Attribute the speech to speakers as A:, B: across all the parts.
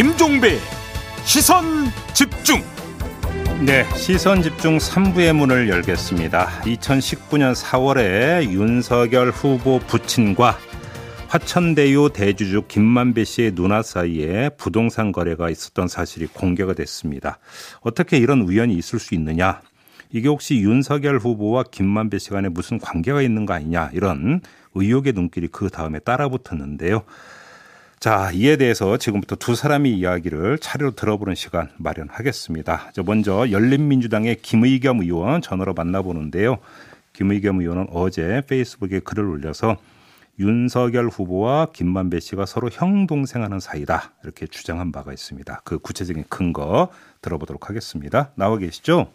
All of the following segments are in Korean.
A: 김종배 시선 집중
B: 네, 시선 집중 3부의 문을 열겠습니다. 2019년 4월에 윤석열 후보 부친과 화천대유 대주주 김만배 씨의 누나 사이에 부동산 거래가 있었던 사실이 공개가 됐습니다. 어떻게 이런 우연이 있을 수 있느냐? 이게 혹시 윤석열 후보와 김만배 씨 간에 무슨 관계가 있는 거 아니냐? 이런 의혹의 눈길이 그 다음에 따라 붙었는데요. 자, 이에 대해서 지금부터 두 사람의 이야기를 차례로 들어보는 시간 마련하겠습니다. 먼저 열린민주당의 김의겸 의원 전화로 만나보는데요. 김의겸 의원은 어제 페이스북에 글을 올려서 윤석열 후보와 김만배 씨가 서로 형 동생하는 사이다 이렇게 주장한 바가 있습니다. 그 구체적인 근거 들어보도록 하겠습니다. 나와 계시죠?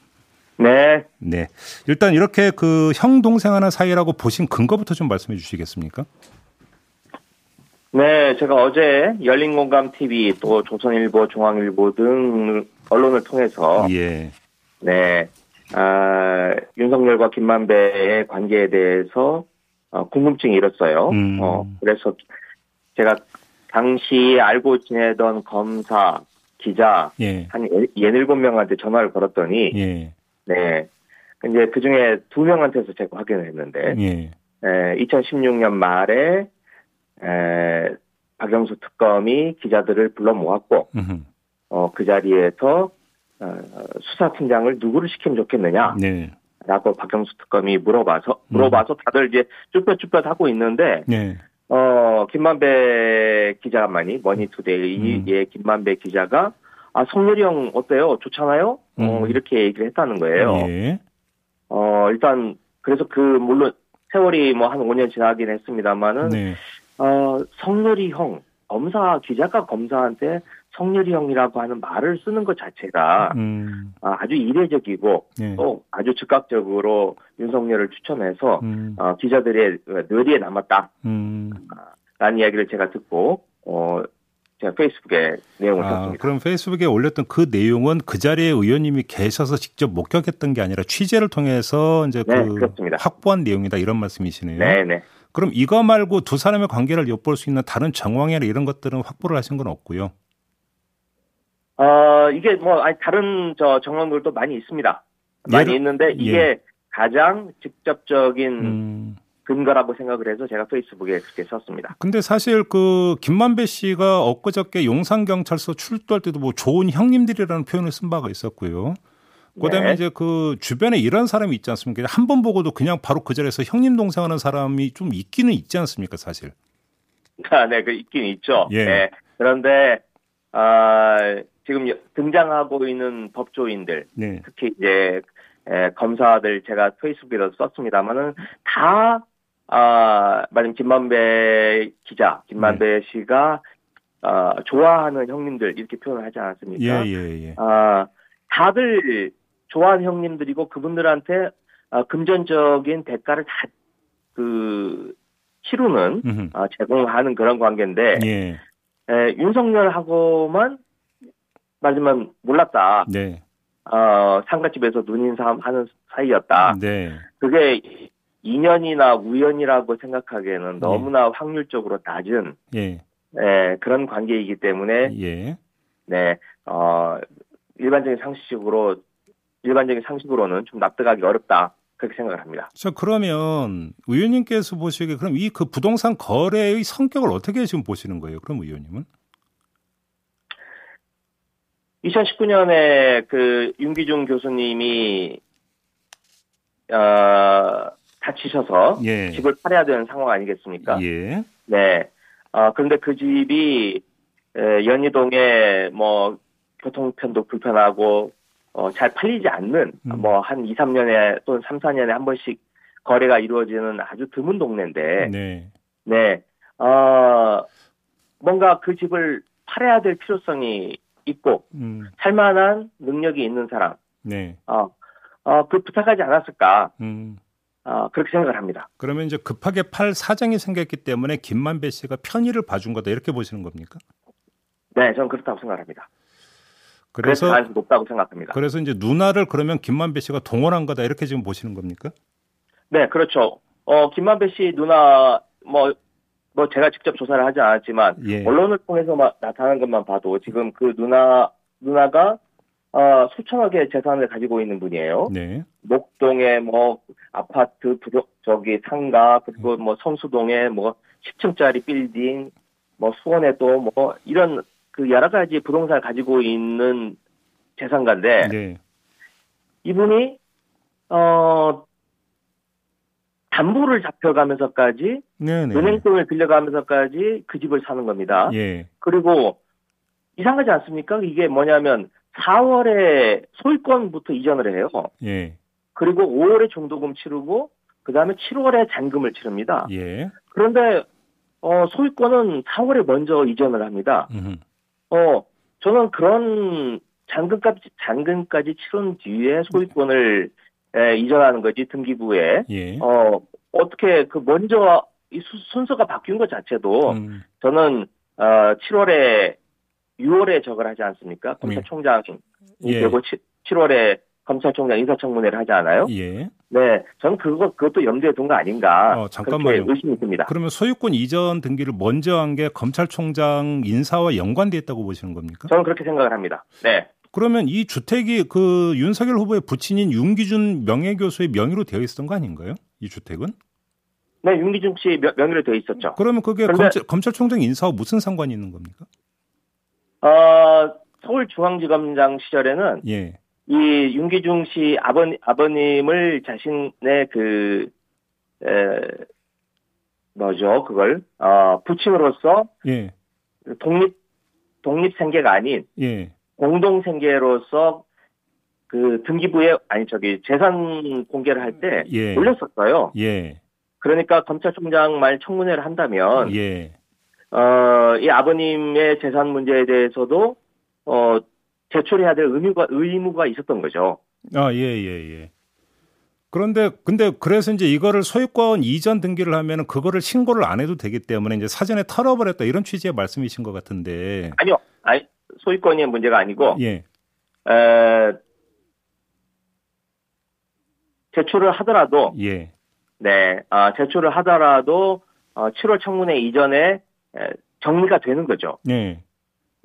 C: 네.
B: 네. 일단 이렇게 그 형 동생하는 사이라고 보신 근거부터 좀 말씀해 주시겠습니까?
C: 네, 제가 어제 열린공감 TV 또 조선일보, 중앙일보 등 언론을 통해서
B: 예.
C: 네, 아, 윤석열과 김만배의 관계에 대해서 어, 궁금증이 일었어요.
B: 음.
C: 어, 그래서 제가 당시 알고 지내던 검사, 기자
B: 예.
C: 한 예닐곱 명한테 전화를 걸었더니
B: 예.
C: 네, 이제 그 중에 두 명한테서 제가 확인을 했는데
B: 예.
C: 에, 2016년 말에 에, 박영수 특검이 기자들을 불러 모았고
B: 음흠.
C: 어, 그 자리에서 어, 수사팀장을 누구를 시키면 좋겠느냐
B: 네.
C: 라고 박영수 특검이 물어봐서 물어봐서 다들 이제 쭈뼛쭈뼛 하고 있는데
B: 네.
C: 어 김만배 기자만이 머니투데이의
B: 음.
C: 김만배 기자가 아 성렬이 형 어때요 좋잖아요 어
B: 음.
C: 이렇게 얘기를 했다는 거예요
B: 예.
C: 어 일단 그래서 그 물론 세월이 뭐 한 5년 지나긴 했습니다만은
B: 네.
C: 어, 성렬이 형, 검사, 기자가 검사한테 성렬이 형이라고 하는 말을 쓰는 것 자체가
B: 음.
C: 아, 아주 이례적이고
B: 예.
C: 또 아주 즉각적으로 윤석열을 추천해서
B: 음.
C: 어, 기자들의 뇌리에 남았다.
B: 음.
C: 라는 이야기를 제가 듣고, 어, 제가 페이스북에 내용을
B: 아,
C: 썼습니다.
B: 그럼 페이스북에 올렸던 그 내용은 그 자리에 의원님이 계셔서 직접 목격했던 게 아니라 취재를 통해서 이제
C: 네,
B: 그
C: 그렇습니다.
B: 확보한 내용이다 이런 말씀이시네요.
C: 네 네.
B: 그럼 이거 말고 두 사람의 관계를 엿볼 수 있는 다른 정황이나 이런 것들은 확보를 하신 건 없고요.
C: 어, 이게 뭐, 아니, 다른 저 정황들도 많이 있습니다. 많이
B: 예를-
C: 있는데 이게
B: 예.
C: 가장 직접적인
B: 음.
C: 근거라고 생각을 해서 제가 페이스북에 그렇게 썼습니다.
B: 근데 사실 그 김만배 씨가 엊그저께 용산경찰서 출두할 때도 뭐 좋은 형님들이라는 표현을 쓴 바가 있었고요. 그다음에
C: 네.
B: 이제 그 주변에 이런 사람이 있지 않습니까? 한 번 보고도 그냥 바로 그 자리에서 형님 동생 하는 사람이 좀 있기는 있지 않습니까, 사실?
C: 아, 네, 그 있긴 있죠.
B: 예.
C: 네. 그런데 아, 지금 등장하고 있는 법조인들,
B: 네.
C: 특히 이제 에, 검사들 제가 페이스북에도 썼습니다만은 다 아, 말하자면 김만배 기자, 김만배
B: 네.
C: 씨가 아, 좋아하는 형님들 이렇게 표현을 하지 않았습니까?
B: 예, 예, 예.
C: 아, 다들 좋아하는 형님들이고 그분들한테 아, 금전적인 대가를 다 그 치르는
B: 음흠.
C: 아, 제공하는 그런 관계인데
B: 예.
C: 에, 윤석열하고만 말하자면 몰랐다.
B: 네.
C: 어, 상가집에서 눈인사 하는 사이였다.
B: 네.
C: 그게 인연이나 우연이라고 생각하기에는 너무나 확률적으로 낮은
B: 예.
C: 에, 그런 관계이기 때문에
B: 예.
C: 네, 어, 일반적인 상식으로 일반적인 상식으로는 좀 납득하기 어렵다. 그렇게 생각을 합니다.
B: 자, 그러면 의원님께서 보시기에 그럼 이 그 부동산 거래의 성격을 어떻게 지금 보시는 거예요? 그럼 의원님은?
C: 2019년에 그 윤기중 교수님이 어, 다치셔서
B: 예.
C: 집을 팔아야 되는 상황 아니겠습니까?
B: 예.
C: 네. 어, 그런데 그 집이 에, 연희동에 뭐 교통편도 불편하고 어, 잘 팔리지 않는
B: 음.
C: 뭐한 2, 3년에 또는 3, 4년에 한 번씩 거래가 이루어지는 아주 드문 동네인데
B: 네.
C: 네. 어, 뭔가 그 집을 팔아야 될 필요성이 있고
B: 음.
C: 살만한 능력이 있는 사람
B: 네.
C: 어, 어, 그 부탁하지 않았을까
B: 음.
C: 어, 그렇게 생각을 합니다.
B: 그러면 이제 급하게 팔 사정이 생겼기 때문에 김만배 씨가 편의를 봐준 거다 이렇게 보시는 겁니까?
C: 네, 저는 그렇다고 생각합니다.
B: 그래서
C: 그래서 가능성이 높다고 생각합니다.
B: 그래서 이제 누나를 그러면 김만배 씨가 동원한 거다 이렇게 지금 보시는 겁니까?
C: 네, 그렇죠. 어, 김만배 씨 누나, 뭐, 뭐 제가 직접 조사를 하지 않았지만
B: 예.
C: 언론을 통해서 마- 나타난 것만 봐도 지금 그 누나 누나가 어, 수천억의 재산을 가지고 있는 분이에요.
B: 네.
C: 목동에 뭐 아파트 부동 저기 상가 그리고 뭐 성수동에 뭐 10층짜리 빌딩 뭐 수원에 또 뭐 이런 그 여러 가지 부동산을 가지고 있는 재산가인데
B: 네.
C: 이분이 어 담보를 잡혀가면서까지
B: 네, 네.
C: 은행돈을 빌려가면서까지 그 집을 사는 겁니다.
B: 예.
C: 그리고 이상하지 않습니까? 이게 뭐냐면 4월에 소유권부터 이전을 해요.
B: 예.
C: 그리고 5월에 중도금 치르고 그 다음에 7월에 잔금을 치릅니다.
B: 예.
C: 그런데 어, 소유권은 4월에 먼저 이전을 합니다.
B: 음흠.
C: 어, 저는 그런 잔금까지 잔금까지 치른 뒤에 소유권을 에, 이전하는 거지 등기부에
B: 예.
C: 어 어떻게 그 먼저 이 수- 순서가 바뀐 것 자체도
B: 음.
C: 저는 어 7월에 6월에 저걸 하지 않습니까? 검찰총장이
B: 예.
C: 되고 7, 월에 검찰총장 인사청문회를 하지 않아요?
B: 예.
C: 네, 저는 그거 그것도 염두에 둔 거 아닌가
B: 어, 잠깐만요.
C: 의심이 듭니다.
B: 그러면 소유권 이전 등기를 먼저 한 게 검찰총장 인사와 연관돼 있다고 보시는 겁니까?
C: 저는 그렇게 생각을 합니다. 네,
B: 그러면 이 주택이 그 윤석열 후보의 부친인 윤기준 명예교수의 명의로 되어 있었던 거 아닌가요? 이 주택은?
C: 네 윤기중 씨 명- 명의로 되어 있었죠.
B: 그러면 그게
C: 그런데-
B: 검찰, 검찰 총장 인사와 무슨 상관이 있는 겁니까?
C: 어 서울중앙지검장 시절에는
B: 예.
C: 이 윤기중 씨 아버님 아버님을 자신의 그 에, 뭐죠 그걸 어 부친으로서
B: 예.
C: 독립 독립 생계가 아닌
B: 예.
C: 공동 생계로서 그 등기부에 아니 저기 재산 공개를 할때
B: 예.
C: 올렸었어요.
B: 예.
C: 그러니까 검찰총장 말 청문회를 한다면
B: 예.
C: 어, 이 아버님의 재산 문제에 대해서도 어, 제출해야 될 의무가 의무가 있었던 거죠.
B: 아, 예, 예, 예. 그런데 근데 그래서 이제 이거를 소유권 이전 등기를 하면은 그거를 신고를 안 해도 되기 때문에 이제 사전에 털어버렸다 이런 취지의 말씀이신 것 같은데.
C: 아니요, 아니 소유권이 문제가 아니고
B: 예.
C: 에, 제출을 하더라도
B: 예.
C: 네, 아, 제출을 하더라도 어, 7월 청문회 이전에 에, 정리가 되는 거죠.
B: 예.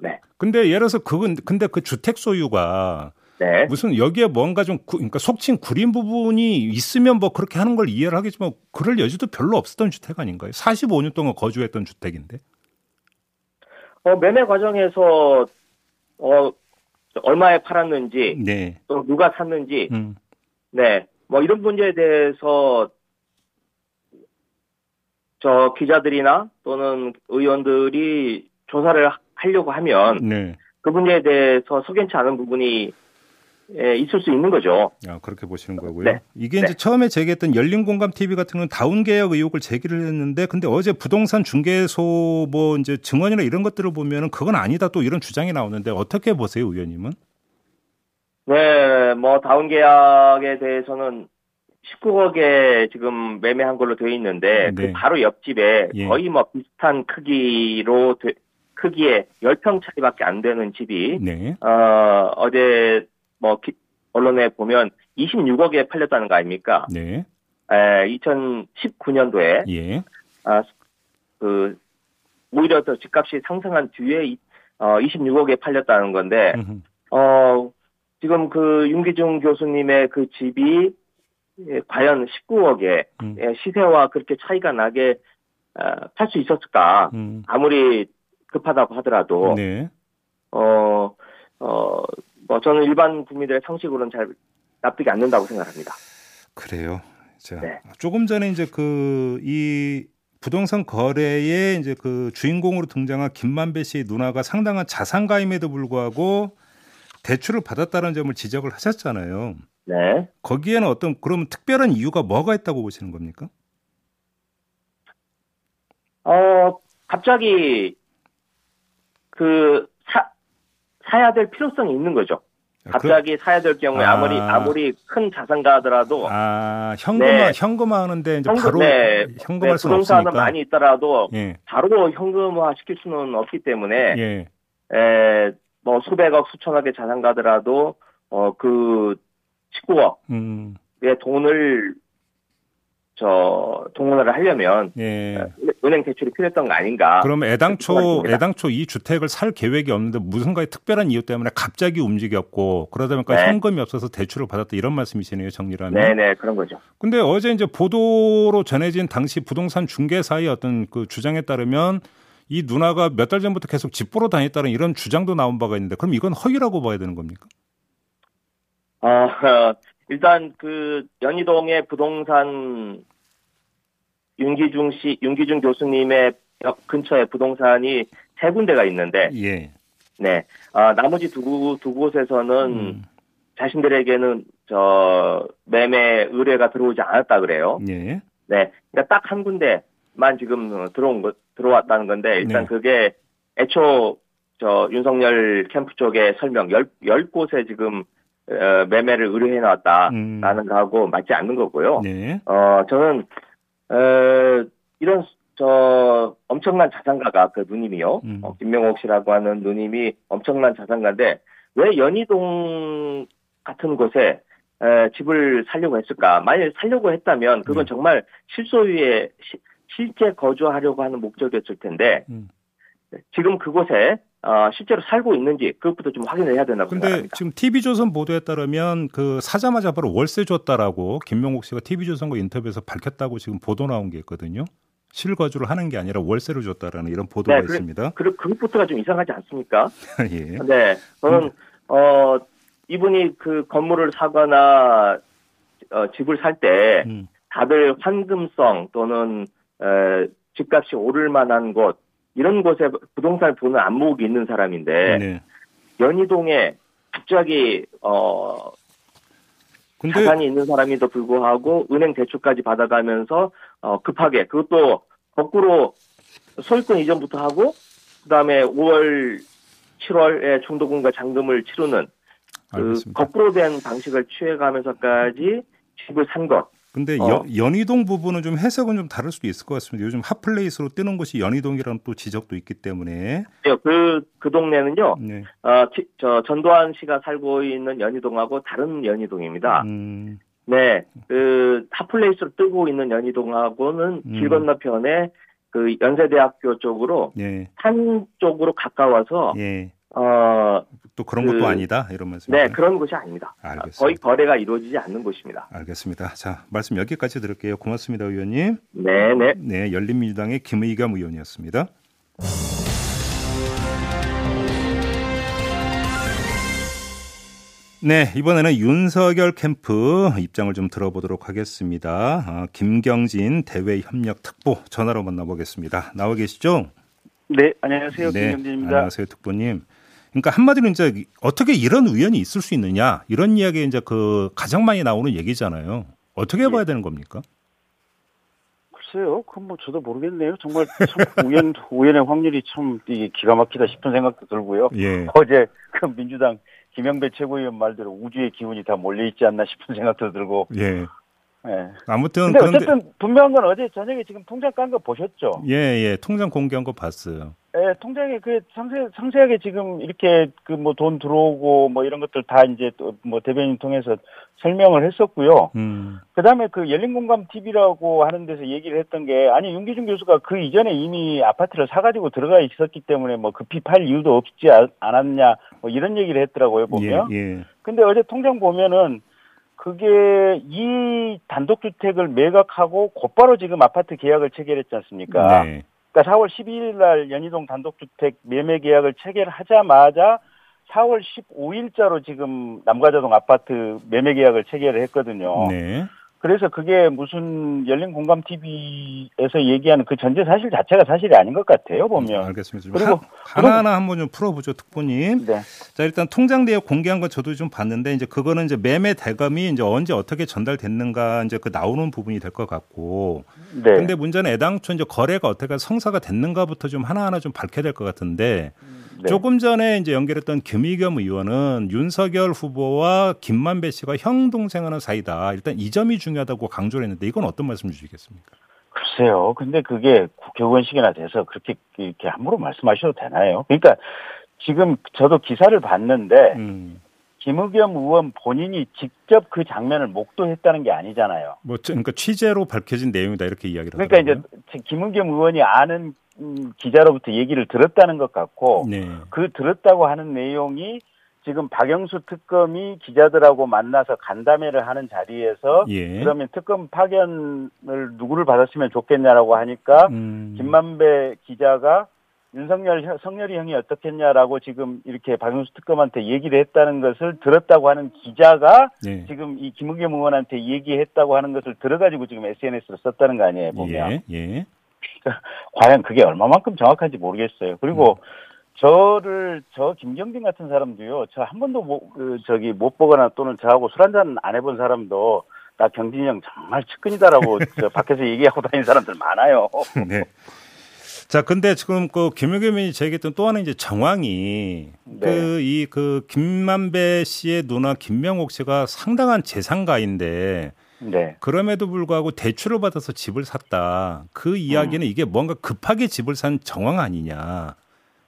C: 네.
B: 근데 예를 들어서 그건 근데 그 주택 소유가
C: 네.
B: 무슨 여기에 뭔가 좀 구, 그러니까 속칭 구린 부분이 있으면 뭐 그렇게 하는 걸 이해를 하겠지만 그럴 여지도 별로 없었던 주택 아닌가요? 45년 동안 거주했던 주택인데.
C: 어, 매매 과정에서 어, 얼마에 팔았는지
B: 네.
C: 또 누가 샀는지
B: 음.
C: 네, 뭐 이런 문제에 대해서 저 기자들이나 또는 의원들이 조사를 하- 하려고 하면
B: 네.
C: 그 문제에 대해서 석연치 않은 부분이 예, 있을 수 있는 거죠.
B: 아, 그렇게 보시는 거고요.
C: 네.
B: 이게 이제
C: 네.
B: 처음에 제기했던 열린공감 TV 같은 경우는 다운 계약 의혹을 제기를 했는데 근데 어제 부동산 중개소 뭐 이제 증언이나 이런 것들을 보면은 그건 아니다 또 이런 주장이 나오는데 어떻게 보세요, 의원님은?
C: 네, 뭐 다운 계약에 대해서는 19억에 지금 매매한 걸로 되어 있는데
B: 네.
C: 그 바로 옆집에
B: 예.
C: 거의 뭐 비슷한 크기로 되- 크기에 10평 차이밖에 안 되는 집이
B: 네.
C: 어, 어제 뭐 기- 언론에 보면 26억에 팔렸다는 거 아닙니까?
B: 네.
C: 에, 2019년도에
B: 예.
C: 아, 그 오히려 더 집값이 상승한 뒤에 이- 어, 26억에 팔렸다는 건데
B: 음흠.
C: 어, 지금 그 윤기중 교수님의 그 집이 예, 과연 19억에
B: 음.
C: 예, 시세와 그렇게 차이가 나게 어, 팔수 있었을까?
B: 음.
C: 아무리 급하다고 하더라도
B: 네.
C: 어, 어, 뭐 저는 일반 국민들의 상식으로는 잘 납득이 안 된다고 생각합니다.
B: 그래요. 자,
C: 네.
B: 조금 전에 이제 그 이 부동산 거래에 이제 그 주인공으로 등장한 김만배 씨의 누나가 상당한 자산가임에도 불구하고 대출을 받았다는 점을 지적을 하셨잖아요.
C: 네.
B: 거기에는 어떤 그러면 특별한 이유가 뭐가 있다고 보시는 겁니까?
C: 어, 갑자기 그 사, 사야 될 필요성이 있는 거죠.
B: 아,
C: 갑자기 사야 될 경우에
B: 아.
C: 아무리 아무리 큰 자산가 하더라도
B: 아 현금화
C: 네.
B: 현금화 하는데 이제
C: 현금-
B: 바로
C: 네,
B: 현금할
C: 네,
B: 수는
C: 부동산은
B: 없으니까.
C: 많이 있더라도
B: 예,
C: 바로 현금화 시킬 수는 없기 때문에
B: 예,
C: 에, 뭐 수백억 수천억의 자산가더라도 어 그 19억의
B: 음,
C: 돈을 저 동원을 하려면
B: 예.
C: 은행 대출이 필요했던 거 아닌가?
B: 그럼 애당초. 애당초 이 주택을 살 계획이 없는데 무슨가의 특별한 이유 때문에 갑자기 움직였고 그러다 보니까
C: 네.
B: 현금이 없어서 대출을 받았다 이런 말씀이시네요, 정리를 하면.
C: 네네 그런 거죠.
B: 근데 어제 이제 보도로 전해진 당시 부동산 중개사의 어떤 그 주장에 따르면 이 누나가 몇 달 전부터 계속 집 보러 다녔다는 이런 주장도 나온 바가 있는데 그럼 이건 허위라고 봐야 되는 겁니까?
C: 어, 일단 그 연희동의 부동산 윤기중 씨, 윤기중 교수님의 역 근처에 부동산이 세 군데가 있는데,
B: 예.
C: 네, 아, 나머지 두, 곳- 두 곳에서는
B: 음.
C: 자신들에게는 저 매매 의뢰가 들어오지 않았다 그래요.
B: 예.
C: 네, 그러니까 딱 한 군데만 지금 어, 들어온 거 들어왔다는 건데 일단
B: 네.
C: 그게 애초 저 윤석열 캠프 쪽에 설명 열, 열 곳에 지금 어, 매매를 의뢰해 놨다라는
B: 음.
C: 거하고 맞지 않는 거고요.
B: 네.
C: 어 저는 어 이런 저 엄청난 자산가가 그 누님이요.
B: 음.
C: 어, 김명옥 씨라고 하는 누님이 엄청난 자산가인데 왜 연희동 같은 곳에 에, 집을 살려고 했을까? 만약 살려고 했다면 그건
B: 네.
C: 정말 실소유에 시- 실제 거주하려고 하는 목적이었을 텐데
B: 음.
C: 지금 그곳에 어, 실제로 살고 있는지 그것부터 좀 확인을 해야 된다고
B: 근데
C: 생각합니다.
B: 지금 TV조선 보도에 따르면 그 사자마자 바로 월세 줬다라고 김명옥 씨가 TV조선과 인터뷰에서 밝혔다고 지금 보도 나온 게 있거든요. 실거주를 하는 게 아니라 월세를 줬다라는 이런 보도가
C: 네, 그래-
B: 있습니다.
C: 그, 그것부터가 좀 이상하지 않습니까?
B: 예.
C: 네, 저는 어 이분이 그 건물을 사거나 어, 집을 살때
B: 음.
C: 다들 환금성 또는 에, 집값이 오를 만한 곳 이런 곳에 부동산을 보는 안목이 있는 사람인데
B: 네.
C: 연희동에 갑자기 어
B: 근데
C: 자산이 있는 사람에도 불구하고 은행 대출까지 받아가면서 어 급하게 그것도 거꾸로 소유권 이전부터 하고 그다음에 5월 7월에 중도금과 잔금을 치르는 그. 거꾸로 된 방식을 취해가면서까지 집을 산 것.
B: 근데
C: 어.
B: 여- 연희동 부분은 좀 해석은 좀 다를 수도 있을 것 같습니다. 요즘 핫플레이스로 뜨는 곳이 연희동이라는 또 지적도 있기 때문에
C: 그, 그 동네는요,
B: 네.
C: 어, 지- 저, 전두환 씨가 살고 있는 연희동하고 다른 연희동입니다.
B: 음,
C: 네, 그, 핫플레이스로 뜨고 있는 연희동하고는
B: 음.
C: 길 건너편에 그 연세대학교 쪽으로
B: 예,
C: 산 쪽으로 가까워서,
B: 예.
C: 어,
B: 또 그런
C: 그-
B: 것도 아니다 이런 말씀이죠.
C: 네, 그런 곳이 아닙니다.
B: 알겠습니다.
C: 거의 거래가 이루어지지 않는 곳입니다.
B: 알겠습니다. 자, 말씀 여기까지 들을게요. 고맙습니다, 의원님.
C: 네, 네.
B: 네, 열린민주당의 김의겸 의원이었습니다. 네, 이번에는 윤석열 캠프 입장을 좀 들어보도록 하겠습니다. 아, 김경진 대외협력특보 전화로 만나보겠습니다. 나와 계시죠?
D: 네, 안녕하세요.
B: 네,
D: 김경진입니다.
B: 안녕하세요, 특보님. 그러니까 한마디로 이제 어떻게 이런 우연이 있을 수 있느냐 이런 이야기 이제 그 가장 많이 나오는 얘기잖아요. 어떻게
D: 예.
B: 봐야 되는 겁니까?
D: 글쎄요, 그건 뭐 저도 모르겠네요. 정말 참 우연, 우연의 확률이 참 기가 막히다 싶은 생각도 들고요.
B: 예.
D: 어제 그 민주당 김영배 최고위원 말대로 우주의 기운이 다 몰려있지 않나 싶은 생각도 들고,
B: 예.
D: 예.
B: 아무튼
D: 근데
B: 그런데
D: 어쨌든 분명한 건 어제 저녁에 지금 통장 깐 거 보셨죠?
B: 예, 예. 통장 공개한 거 봤어요.
D: 예, 통장에 그 상세, 상세하게 지금 이렇게 그 뭐 돈 들어오고 뭐 이런 것들 다 이제 또뭐 대변인 통해서 설명을 했었고요.
B: 음.
D: 그 다음에 그 열린공감 TV라고 하는 데서 얘기를 했던 게, 아니, 윤기준 교수가 그 이전에 이미 아파트를 사가지고 들어가 있었기 때문에 뭐 급히 팔 이유도 없지 않- 않았냐, 뭐 이런 얘기를 했더라고요, 보면.
B: 예, 예.
D: 근데 어제 통장 보면은 그게 이 단독주택을 매각하고 곧바로 지금 아파트 계약을 체결했지 않습니까?
B: 네.
D: 그러니까 4월 12일 날 연희동 단독주택 매매 계약을 체결 하자마자 4월 15일자로 지금 남가자동 아파트 매매 계약을 체결을 했거든요.
B: 네.
D: 그래서 그게 무슨 열린 공감 TV에서 얘기하는 그 전제 사실 자체가 사실이 아닌 것 같아요, 보면.
B: 알겠습니다. 좀
D: 그리고-
B: 하, 하나하나 한번 좀 풀어보죠, 특보님.
D: 네.
B: 자, 일단 통장 내역 공개한 거 저도 좀 봤는데 이제 그거는 이제 매매 대금이 이제 언제 어떻게 전달됐는가 이제 그 나오는 부분이 될 것 같고.
D: 네.
B: 근데 문제는 애당초 이제 거래가 어떻게 성사가 됐는가부터 좀 하나하나 좀 밝혀야 될 것 같은데
D: 네.
B: 조금 전에 이제 연결했던 김의겸 의원은 윤석열 후보와 김만배 씨가 형 동생하는 사이다. 일단 이 점이 중요하다고 강조를 했는데 이건 어떤 말씀 주시겠습니까?
D: 글쎄요. 근데 그게 국회의원식이나 돼서 그렇게 이렇게 함부로 말씀하셔도 되나요? 그러니까 지금 저도 기사를 봤는데
B: 음,
D: 김의겸 의원 본인이 직접 그 장면을 목도했다는 게 아니잖아요.
B: 뭐 그러니까 취재로 밝혀진 내용이다 이렇게 이야기를
D: 그러니까
B: 하더라고요.
D: 이제 김은겸 의원이 아는 음, 기자로부터 얘기를 들었다는 것 같고
B: 네.
D: 그 들었다고 하는 내용이 지금 박영수 특검이 기자들하고 만나서 간담회를 하는 자리에서
B: 예.
D: 그러면 특검 파견을 누구를 받았으면 좋겠냐라고 하니까
B: 음.
D: 김만배 기자가 윤석열 형- 성렬이 형이 어떻겠냐라고 지금 이렇게 박영수 특검한테 얘기를 했다는 것을 들었다고 하는 기자가
B: 예.
D: 지금 이 김은겸 의원한테 얘기했다고 하는 것을 들어가지고 지금 SNS로 썼다는 거 아니에요 보면
B: 예. 예.
D: 과연 그게 얼마만큼 정확한지 모르겠어요. 그리고 저를 저 김경진 같은 사람도요. 저 한 번도 못, 그 저기 못 보거나 또는 저하고 술 한 잔 안 해본 사람도 나 경진이 형 정말 측근이다라고 저 밖에서 얘기하고 다니는 사람들 많아요.
B: 네. 자, 근데 지금 그 김용겸이 제기했던 또 하나 이제 정황이
D: 네.
B: 그이그 김만배 씨의 누나 김명옥 씨가 상당한 재산가인데
D: 네.
B: 그럼에도 불구하고 대출을 받아서 집을 샀다. 그 이야기는 이게 뭔가 급하게 집을 산 정황 아니냐.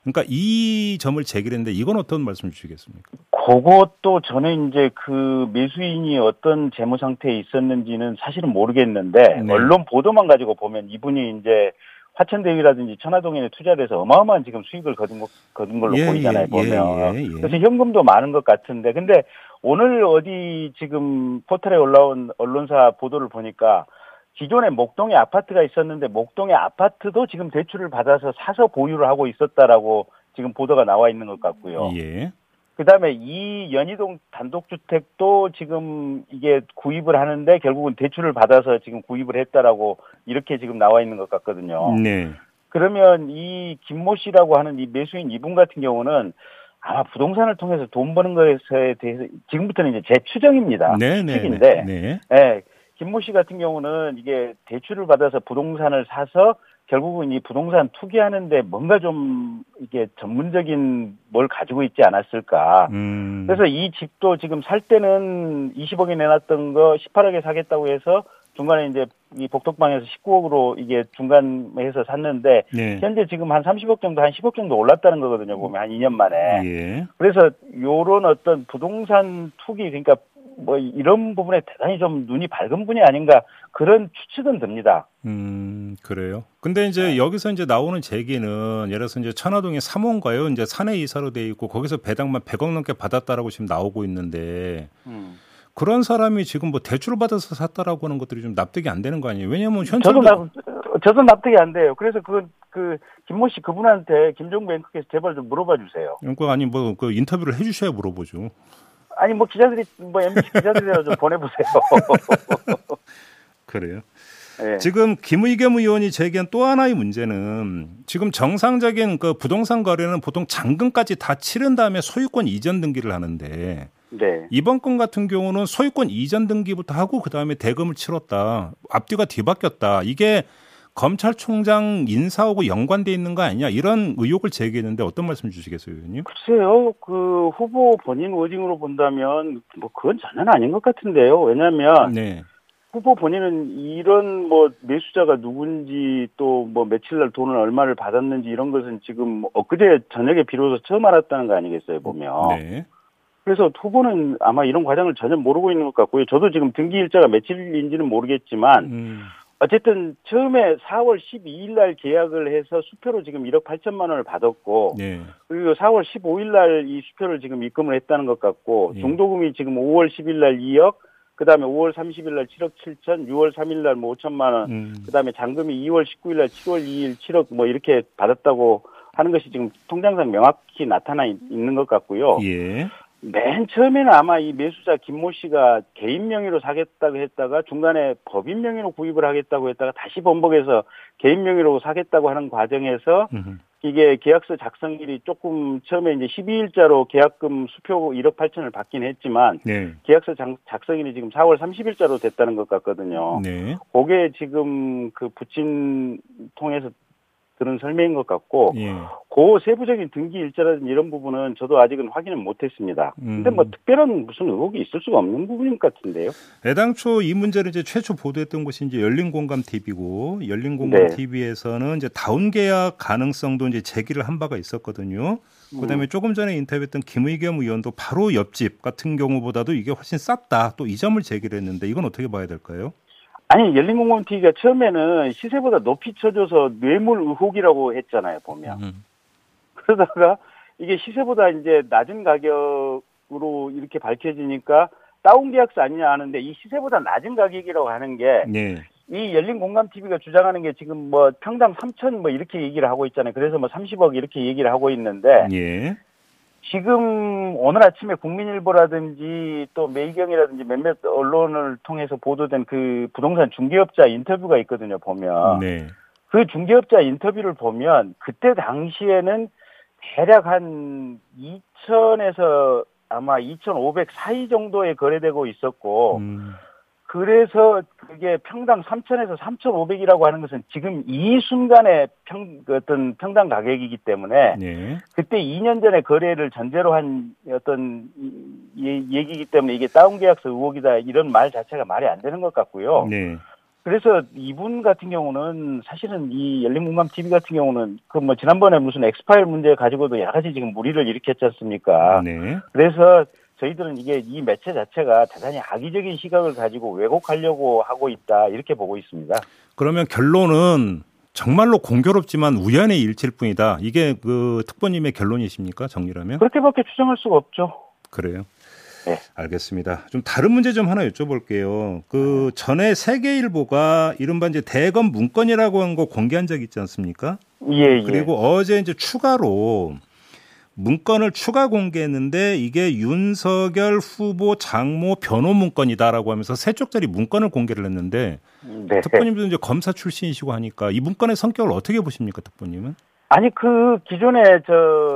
B: 그러니까 이 점을 제기했는데 이건 어떤 말씀 주시겠습니까?
D: 그것도 저는 이제 그 매수인이 어떤 재무 상태에 있었는지는 사실은 모르겠는데
B: 네.
D: 언론 보도만 가지고 보면 이분이 이제 화천대유라든지 천화동에 투자를 해서 어마어마한 지금 수익을 거둔, 거, 거둔 걸로
B: 예,
D: 보이잖아요
B: 예,
D: 보면
B: 예, 예, 예.
D: 그래서 현금도 많은 것 같은데 근데 오늘 어디 지금 포털에 올라온 언론사 보도를 보니까 기존에 목동에 아파트가 있었는데 목동의 아파트도 지금 대출을 받아서 사서 보유를 하고 있었다라고 지금 보도가 나와 있는 것 같고요.
B: 예.
D: 그다음에 이 연희동 단독주택도 지금 이게 구입을 하는데 결국은 대출을 받아서 지금 구입을 했다라고 이렇게 지금 나와 있는 것 같거든요.
B: 네.
D: 그러면 이 김모 씨라고 하는 이 매수인 이분 같은 경우는 아마 부동산을 통해서 돈 버는 것에 대해서 지금부터는 이제 제 추정입니다.
B: 네, 네.
D: 추측인데,
B: 네.
D: 예, 김모 씨 같은 경우는 이게 대출을 받아서 부동산을 사서 결국은 이 부동산 투기하는데 뭔가 좀 이게 전문적인 뭘 가지고 있지 않았을까.
B: 음.
D: 그래서 이 집도 지금 살 때는 20억에 내놨던 거 18억에 사겠다고 해서 중간에 이제 이 복덕방에서 19억으로 이게 중간에서 샀는데
B: 네.
D: 현재 지금 한 30억 정도 한 10억 정도 올랐다는 거거든요. 보면 한 2년 만에.
B: 예.
D: 그래서 요런 어떤 부동산 투기 그러니까 뭐 이런 부분에 대단히 좀 눈이 밝은 분이 아닌가 그런 추측은 듭니다.
B: 음, 그래요. 근데
D: 네.
B: 이제 여기서 이제 나오는 제기는 예를 들어서 이제 천화동에 3호인가요? 이제 사내 이사로 돼 있고 거기서 배당만 100억 넘게 받았다라고 지금 나오고 있는데 그런 사람이 지금 뭐 대출을 받아서 샀다라고 하는 것들이 좀 납득이 안 되는 거 아니에요? 왜냐면
D: 저도
B: 현찰도
D: 납, 저도 납득이 안 돼요. 그래서 그, 그, 김모 씨 그분한테 김종부 앵커께서 제발 좀 물어봐 주세요.
B: 그러니까 아니 뭐 그 인터뷰를 해 주셔야 물어보죠.
D: 아니, 뭐 기자들이, 뭐 MBC 기자들이라도 좀 보내보세요.
B: 그래요.
D: 예.
B: 지금 김의겸 의원이 제기한 또 하나의 문제는 지금 정상적인 그 부동산 거래는 보통 잔금까지 다 치른 다음에 소유권 이전 등기를 하는데
D: 네.
B: 이번 건 같은 경우는 소유권 이전 등기부터 하고 그 다음에 대금을 치렀다. 앞뒤가 뒤바뀌었다. 이게 검찰총장 인사하고 연관돼 있는 거 아니냐 이런 의혹을 제기했는데 어떤 말씀 주시겠어요, 의원님?
D: 글쎄요, 그 후보 본인 워딩으로 본다면 뭐 그건 전혀 아닌 것 같은데요. 왜냐하면
B: 네,
D: 후보 본인은 이런 뭐 매수자가 누군지 또 뭐 며칠 날 돈을 얼마를 받았는지 이런 것은 지금 엊그제 저녁에 비로소 처음 알았다는 거 아니겠어요, 보면.
B: 네,
D: 그래서 후보는 아마 이런 과정을 전혀 모르고 있는 것 같고요. 저도 지금 등기 일자가 며칠인지는 모르겠지만
B: 음,
D: 어쨌든 처음에 4월 12일 날 계약을 해서 수표로 지금 1억 8천만 원을 받았고
B: 네,
D: 그리고 4월 15일 날 이 수표를 지금 입금을 했다는 것 같고
B: 예.
D: 중도금이 지금 5월 10일 날 2억 그다음에 5월 30일 날 7억 7천, 6월 3일 날 뭐 5천만 원,
B: 음,
D: 그다음에 잔금이 2월 19일 날 7월 2일 7억 뭐 이렇게 받았다고 하는 것이 지금 통장상 명확히 나타나 있- 있는 것 같고요.
B: 예,
D: 맨 처음에는 아마 이 매수자 김모 씨가 개인 명의로 사겠다고 했다가 중간에 법인 명의로 구입을 하겠다고 했다가 다시 번복해서 개인 명의로 사겠다고 하는 과정에서
B: 음,
D: 이게 계약서 작성일이 조금 처음에 이제 12일자로 계약금 수표 1억 8천을 받긴 했지만
B: 네,
D: 계약서 작, 작성일이 지금 4월 30일자로 됐다는 것 같거든요.
B: 네,
D: 그게 지금 그 부친 통해서 그런 설명인 것 같고
B: 예.
D: 그 세부적인 등기 일자라든지 이런 부분은 저도 아직은 확인은 못했습니다. 근데
B: 음.
D: 뭐 특별한 무슨 의혹이 있을 수가 없는 부분인 것 같은데요.
B: 애당초 이 문제를 이제 최초 보도했던 곳이 이제 열린공감 TV고 열린공감
D: 네.
B: TV에서는 이제 다운 계약 가능성도 이제 제기를 한 바가 있었거든요. 그다음에 조금 전에 인터뷰했던 김의겸 의원도 바로 옆집 같은 경우보다도 이게 훨씬 쌌다. 또 이 점을 제기를 했는데 이건 어떻게 봐야 될까요?
D: 아니 열린공감 TV가 처음에는 시세보다 높이 쳐줘서 뇌물 의혹이라고 했잖아요. 보면
B: 음.
D: 그러다가 이게 시세보다 이제 낮은 가격으로 이렇게 밝혀지니까 다운 계약서 아니냐 하는데 이 시세보다 낮은 가격이라고 하는 게
B: 네.
D: 이 열린 공감 TV가 주장하는 게 지금 뭐 평당 3천 뭐 이렇게 얘기를 하고 있잖아요. 그래서 뭐 30억 이렇게 얘기를 하고 있는데
B: 예.
D: 지금 오늘 아침에 국민일보라든지 또 매일경이라든지 몇몇 언론을 통해서 보도된 그 부동산 중개업자 인터뷰가 있거든요. 보면
B: 네.
D: 그 중개업자 인터뷰를 보면 그때 당시에는 대략 한 2천에서 아마 2,500 사이 정도에 거래되고 있었고
B: 음.
D: 그래서 그게 평당 3,000에서 3,500이라고 하는 것은 지금 이 순간의 평, 그 어떤 평당 가격이기 때문에
B: 네.
D: 그때 2년 전에 거래를 전제로 한 어떤 이- 얘기이기 때문에 이게 다운 계약서 의혹이다 이런 말 자체가 말이 안 되는 것 같고요.
B: 네.
D: 그래서 이분 같은 경우는 사실은 이 열린공감 TV 같은 경우는 그 뭐 지난번에 무슨 엑스파일 문제 가지고도 여러 가지 지금 무리를 일으켰지 않습니까?
B: 네.
D: 그래서 저희들은 이게 이 매체 자체가 대단히 악의적인 시각을 가지고 왜곡하려고 하고 있다 이렇게 보고 있습니다.
B: 그러면 결론은 정말로 공교롭지만 우연의 일치일 뿐이다. 이게 그 특보님의 결론이십니까? 정리라면?
D: 그렇게밖에 추정할 수가 없죠.
B: 그래요.
D: 네.
B: 알겠습니다. 좀 다른 문제 좀 하나 여쭤볼게요. 그 전에 세계일보가 이른바 이제 대검 문건이라고 한 거 공개한 적 있지 않습니까?
D: 예, 예.
B: 그리고 어제 이제 추가로 문건을 추가 공개했는데 이게 윤석열 후보 장모 변호 문건이다라고 하면서 세 쪽짜리 문건을 공개를 했는데
D: 네.
B: 특보님도 이제 검사 출신이시고 하니까 이 문건의 성격을 어떻게 보십니까, 특보님은?
D: 아니 그 기존에 저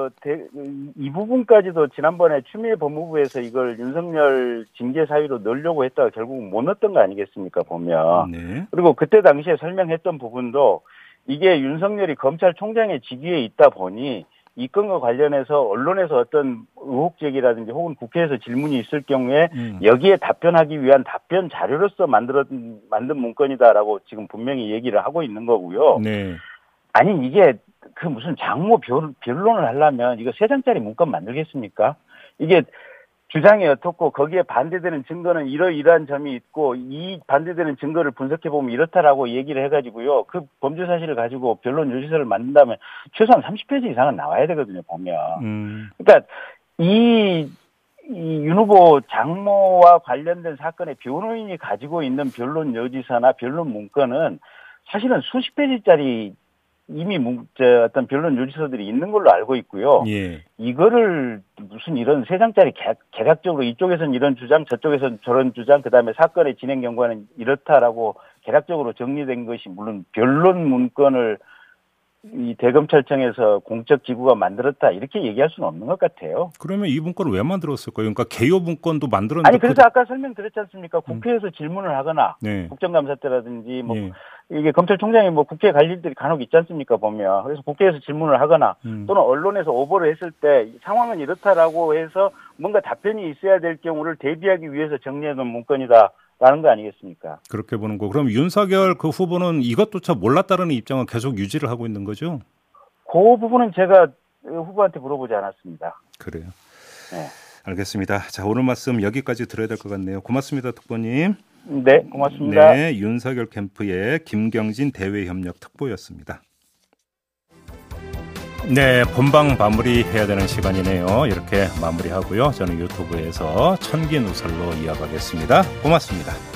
D: 이 부분까지도 지난번에 추미애 법무부에서 이걸 윤석열 징계 사유로 넣으려고 했다가 결국 못 넣었던 거 아니겠습니까 보면
B: 네.
D: 그리고 그때 당시에 설명했던 부분도 이게 윤석열이 검찰총장의 직위에 있다 보니 이 건과 관련해서 언론에서 어떤 의혹 제기라든지 혹은 국회에서 질문이 있을 경우에
B: 음.
D: 여기에 답변하기 위한 답변 자료로서 만들어 만든 문건이다라고 지금 분명히 얘기를 하고 있는 거고요.
B: 네.
D: 아니 이게 그 무슨 장모 변, 변론을 하려면 이거 세 장짜리 문건 만들겠습니까? 이게 주장이 어떻고 거기에 반대되는 증거는 이러이러한 점이 있고 이 반대되는 증거를 분석해 보면 이렇다라고 얘기를 해가지고요 그 범죄 사실을 가지고 변론 요지서를 만든다면 최소한 30페이지 이상은 나와야 되거든요 보면
B: 음.
D: 그러니까 이, 이윤 후보 장모와 관련된 사건의 변호인이 가지고 있는 변론 여지서나 변론 문건은 사실은 수십 페이지짜리 이미 문, 저, 어떤 변론 요지서들이 있는 걸로 알고 있고요.
B: 예.
D: 이거를 무슨 이런 세 장짜리 개, 개각적으로 이쪽에서는 이런 주장, 저쪽에서는 저런 주장, 그 다음에 사건의 진행 경과는 이렇다라고 개략적으로 정리된 것이 물론 변론 문건을 이 대검찰청에서 공적 기구가 만들었다 이렇게 얘기할 수는 없는 것 같아요.
B: 그러면 이 문건을 왜 만들었을까요? 그러니까 개요 문건도 만들었는데
D: 아니 그래서
B: 그-
D: 아까 설명드렸지 않습니까? 국회에서 질문을 하거나
B: 네.
D: 국정감사 때라든지 뭐
B: 예.
D: 이게 검찰총장이 뭐 국회 갈 일들이 간혹 있지 않습니까 보면 그래서 국회에서 질문을 하거나
B: 음.
D: 또는 언론에서 오보를 했을 때 상황은 이렇다라고 해서 뭔가 답변이 있어야 될 경우를 대비하기 위해서 정리해놓은 문건이다 라는 거 아니겠습니까?
B: 그렇게 보는 거. 그럼 윤석열 그 후보는 이것조차 몰랐다는 입장을 계속 유지를 하고 있는 거죠?
D: 그 부분은 제가 후보한테 물어보지 않았습니다.
B: 그래요.
D: 네.
B: 알겠습니다. 자, 오늘 말씀 여기까지 들어야 될 것 같네요. 고맙습니다, 특보님.
D: 네, 고맙습니다.
B: 네, 윤석열 캠프의 김경진 대외협력 특보였습니다. 네, 본방 마무리해야 되는 시간이네요. 이렇게 마무리하고요. 저는 유튜브에서 천기 누설로 이어가겠습니다. 고맙습니다.